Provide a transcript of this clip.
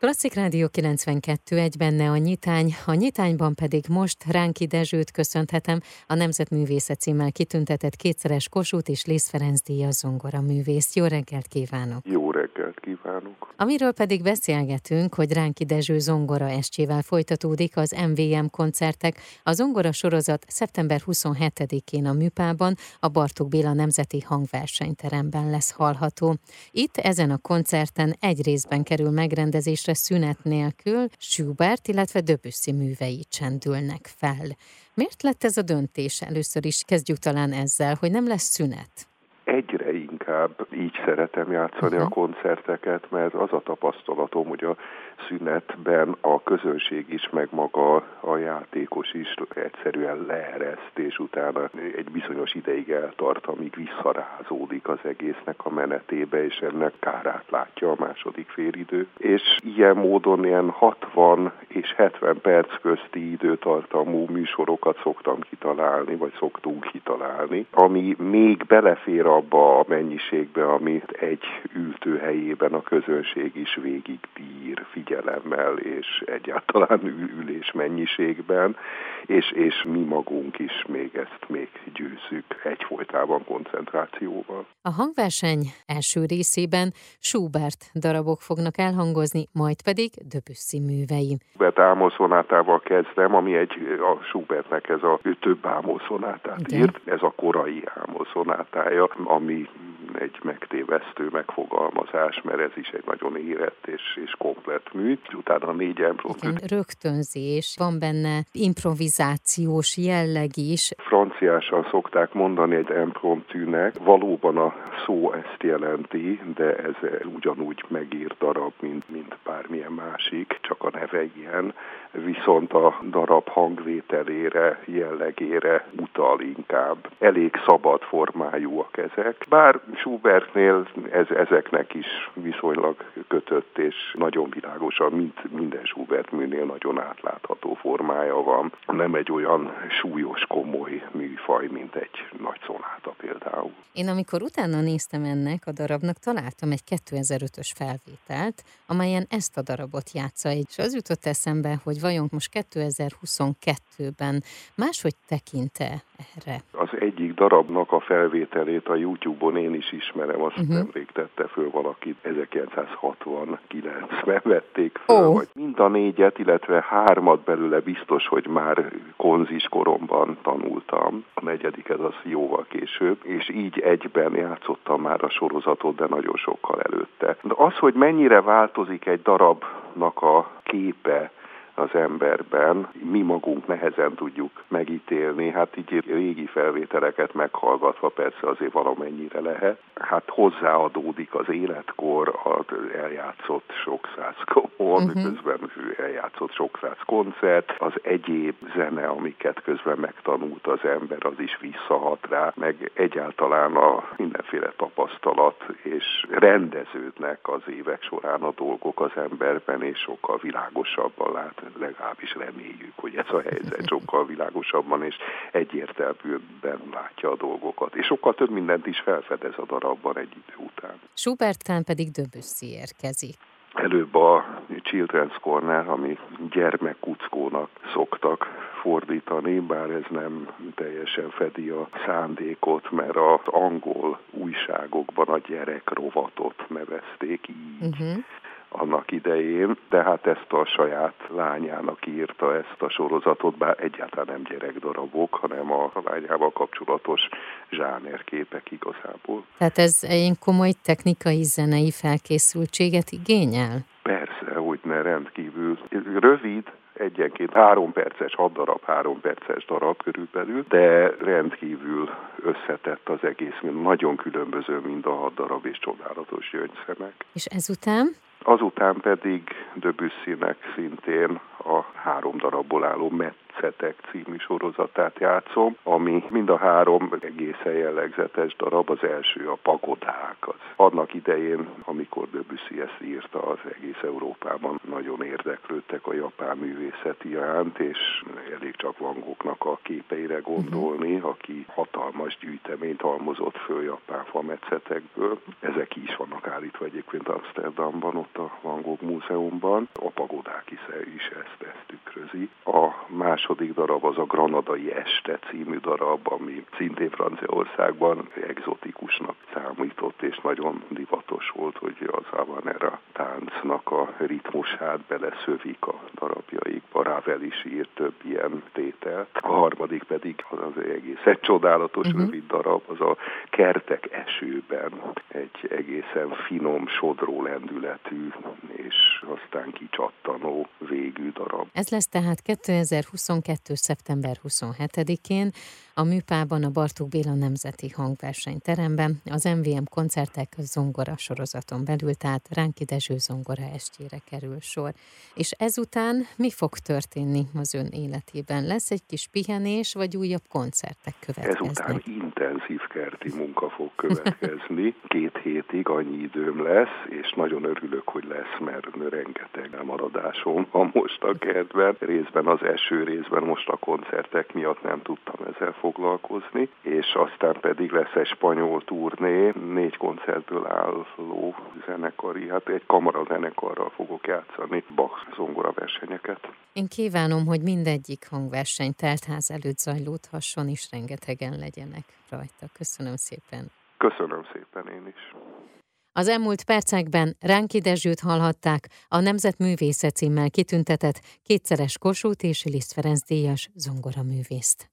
Klasszik Rádió 92 egy benne a nyitány, a nyitányban pedig most Ránki Dezsőt köszönhetem, a Nemzetművészet címmel kitüntetett kétszeres Kossuth és Lész Ferenc díjas zongora művész. Jó reggelt kívánok! Jó reggelt kívánok! Amiről pedig beszélgetünk, hogy Ránki Dezső zongora estjével folytatódik az MVM koncertek. A zongora sorozat szeptember 27-én a Műpában, a Bartók Béla Nemzeti Hangversenyteremben lesz hallható. Itt ezen a koncerten egy részben kerül megrendezésre percre szünet nélkül Schubert, illetve Debussy művei csendülnek fel. Miért lett ez a döntés? Először is kezdjük talán ezzel, hogy nem lesz szünet. Inkább így szeretem játszani uh-huh. a koncerteket, mert az a tapasztalatom, hogy a szünetben a közönség is, meg maga a játékos is egyszerűen leereszt, és utána egy bizonyos ideig eltart, amíg visszarázódik az egésznek a menetébe, és ennek kárát látja a második félidő. És ilyen módon ilyen 60 és 70 perc közti időtartamú műsorokat szoktam kitalálni, vagy szoktunk kitalálni, ami még belefér abba a mennyiségbe, amit egy ültőhelyében a közönség is végig bír, figyelemmel és egyáltalán ülés mennyiségben, és, és mi magunk is még ezt még győzzük egyfolytában koncentrációval. A hangverseny első részében Schubert darabok fognak elhangozni, majd pedig Debussy művei. Schubert álmoszonátával kezdem, ami egy a Schubertnek ez a több álmoszonátát írt, ez a korai álmoszonátája, ami egy megtévesztő megfogalmazás, mert ez is egy nagyon érett és, és komplet mű. Utána négy improvizáció. Rögtönzés, van benne improvizációs jelleg is. Franciásan szokták mondani egy impromptűnek, valóban a szó ezt jelenti, de ez ugyanúgy megír darab, mint, mint bármilyen másik, csak a neve ilyen, viszont a darab hangvételére, jellegére utal inkább. Elég szabad formájúak ezek. Bár Schubertnél ez, ezeknek is viszonylag kötött, és nagyon világosan, mint minden Schubert műnél nagyon átlátható formája van. Nem egy olyan súlyos, komoly műfaj, mint egy nagy szonáta például. Én amikor utána néztem ennek a darabnak, találtam egy 2005-ös felvételt, amelyen ezt a darabot játsza, és az jutott eszembe, hogy vajon most 2022-ben máshogy tekinte erre? Az egyik darabnak a felvételét a YouTube-on én is ismerem, azt uh-huh. nemrég tette föl valaki, 1969-ben vették föl, oh. vagy mind a négyet, illetve hármat belőle biztos, hogy már konzis koromban tanultam, a negyediket az jóval később, és így egyben játszottam már a sorozatot, de nagyon sokkal előtte. De az, hogy mennyire változik egy darabnak a képe, az emberben, mi magunk nehezen tudjuk megítélni, hát így régi felvételeket meghallgatva persze azért valamennyire lehet. Hát hozzáadódik az életkor, az eljátszott sok száz komon, uh-huh. közben eljátszott sok száz koncert, az egyéb zene, amiket közben megtanult az ember, az is visszahat rá, meg egyáltalán a mindenféle tapasztalat, és rendeződnek az évek során a dolgok az emberben, és sokkal világosabban lát legalábbis reméljük, hogy ez a helyzet sokkal világosabban és egyértelműbben látja a dolgokat. És sokkal több mindent is felfedez a darabban egy idő után. Schubertán pedig Debussy érkezik előbb a Children's Corner, ami gyermekkuckónak szoktak fordítani, bár ez nem teljesen fedi a szándékot, mert az angol újságokban a gyerek rovatot nevezték így. Uh-huh annak idején, de hát ezt a saját lányának írta ezt a sorozatot, bár egyáltalán nem gyerekdarabok, hanem a lányával kapcsolatos zsánerképek igazából. Tehát ez egy komoly technikai zenei felkészültséget igényel? Persze, hogy ne rendkívül. Rövid, egyenként három perces, hat darab, három perces darab körülbelül, de rendkívül összetett az egész, nagyon különböző mind a hat darab és csodálatos gyöngyszemek. És ezután? Azután pedig Debussynek szintén a darabból álló Metszetek című sorozatát játszom, ami mind a három egészen jellegzetes darab. Az első a pagodák. Az annak idején, amikor Debussy ezt írta, az egész Európában nagyon érdeklődtek a japán művészet iránt, és elég csak Van Goghnak a képeire gondolni, uh-huh. aki hatalmas gyűjteményt halmozott föl japán fametszetekből. Ezek is vannak állítva egyébként Amsterdamban, ott a Van Gogh Múzeumban. A pagodák is, is ezt, ezt tükrözi. A második darab az a Granadai Este című darab, ami szintén Franciaországban egzotikusnak számított, és nagyon divatos volt, hogy az Havanera táncnak a ritmusát beleszövik a darabjaikba. Ravel is írt több ilyen tételt. A harmadik pedig az, az egész egy csodálatos uh-huh. rövid darab, az a Kertek esőben egy egészen finom, sodró lendületű és aztán kicsattanó végű darab. Ez lesz tehát 2022. szeptember 27-én a Műpában a Bartók Béla Nemzeti Hangversenyteremben az MVM koncertek zongora sorozaton belül, tehát Ránki Dezső zongora estjére kerül sor. És ezután mi fog történni az ön életében? Lesz egy kis pihenés, vagy újabb koncertek következnek? Ezután intenzív kerti munka fog következni. Két hétig annyi időm lesz, és nagyon örülök, hogy lesz, mert rengeteg elmaradásom van most a kertben. Részben az eső, részben most a koncertek miatt nem tudtam ezzel foglalkozni, és aztán pedig lesz egy spanyol turné, négy koncertből álló zenekari, hát egy kamarazenekarral fogok játszani Bach zongora versenyeket. Én kívánom, hogy mindegyik hangverseny teltház előtt zajlódhasson, és rengetegen legyenek rajta. Köszönöm szépen. Köszönöm szépen én is. Az elmúlt percekben Ránki Dezsőt hallhatták, a Nemzetművésze címmel kitüntetett kétszeres Kossuth és Liszt Ferenc díjas zongoraművészt.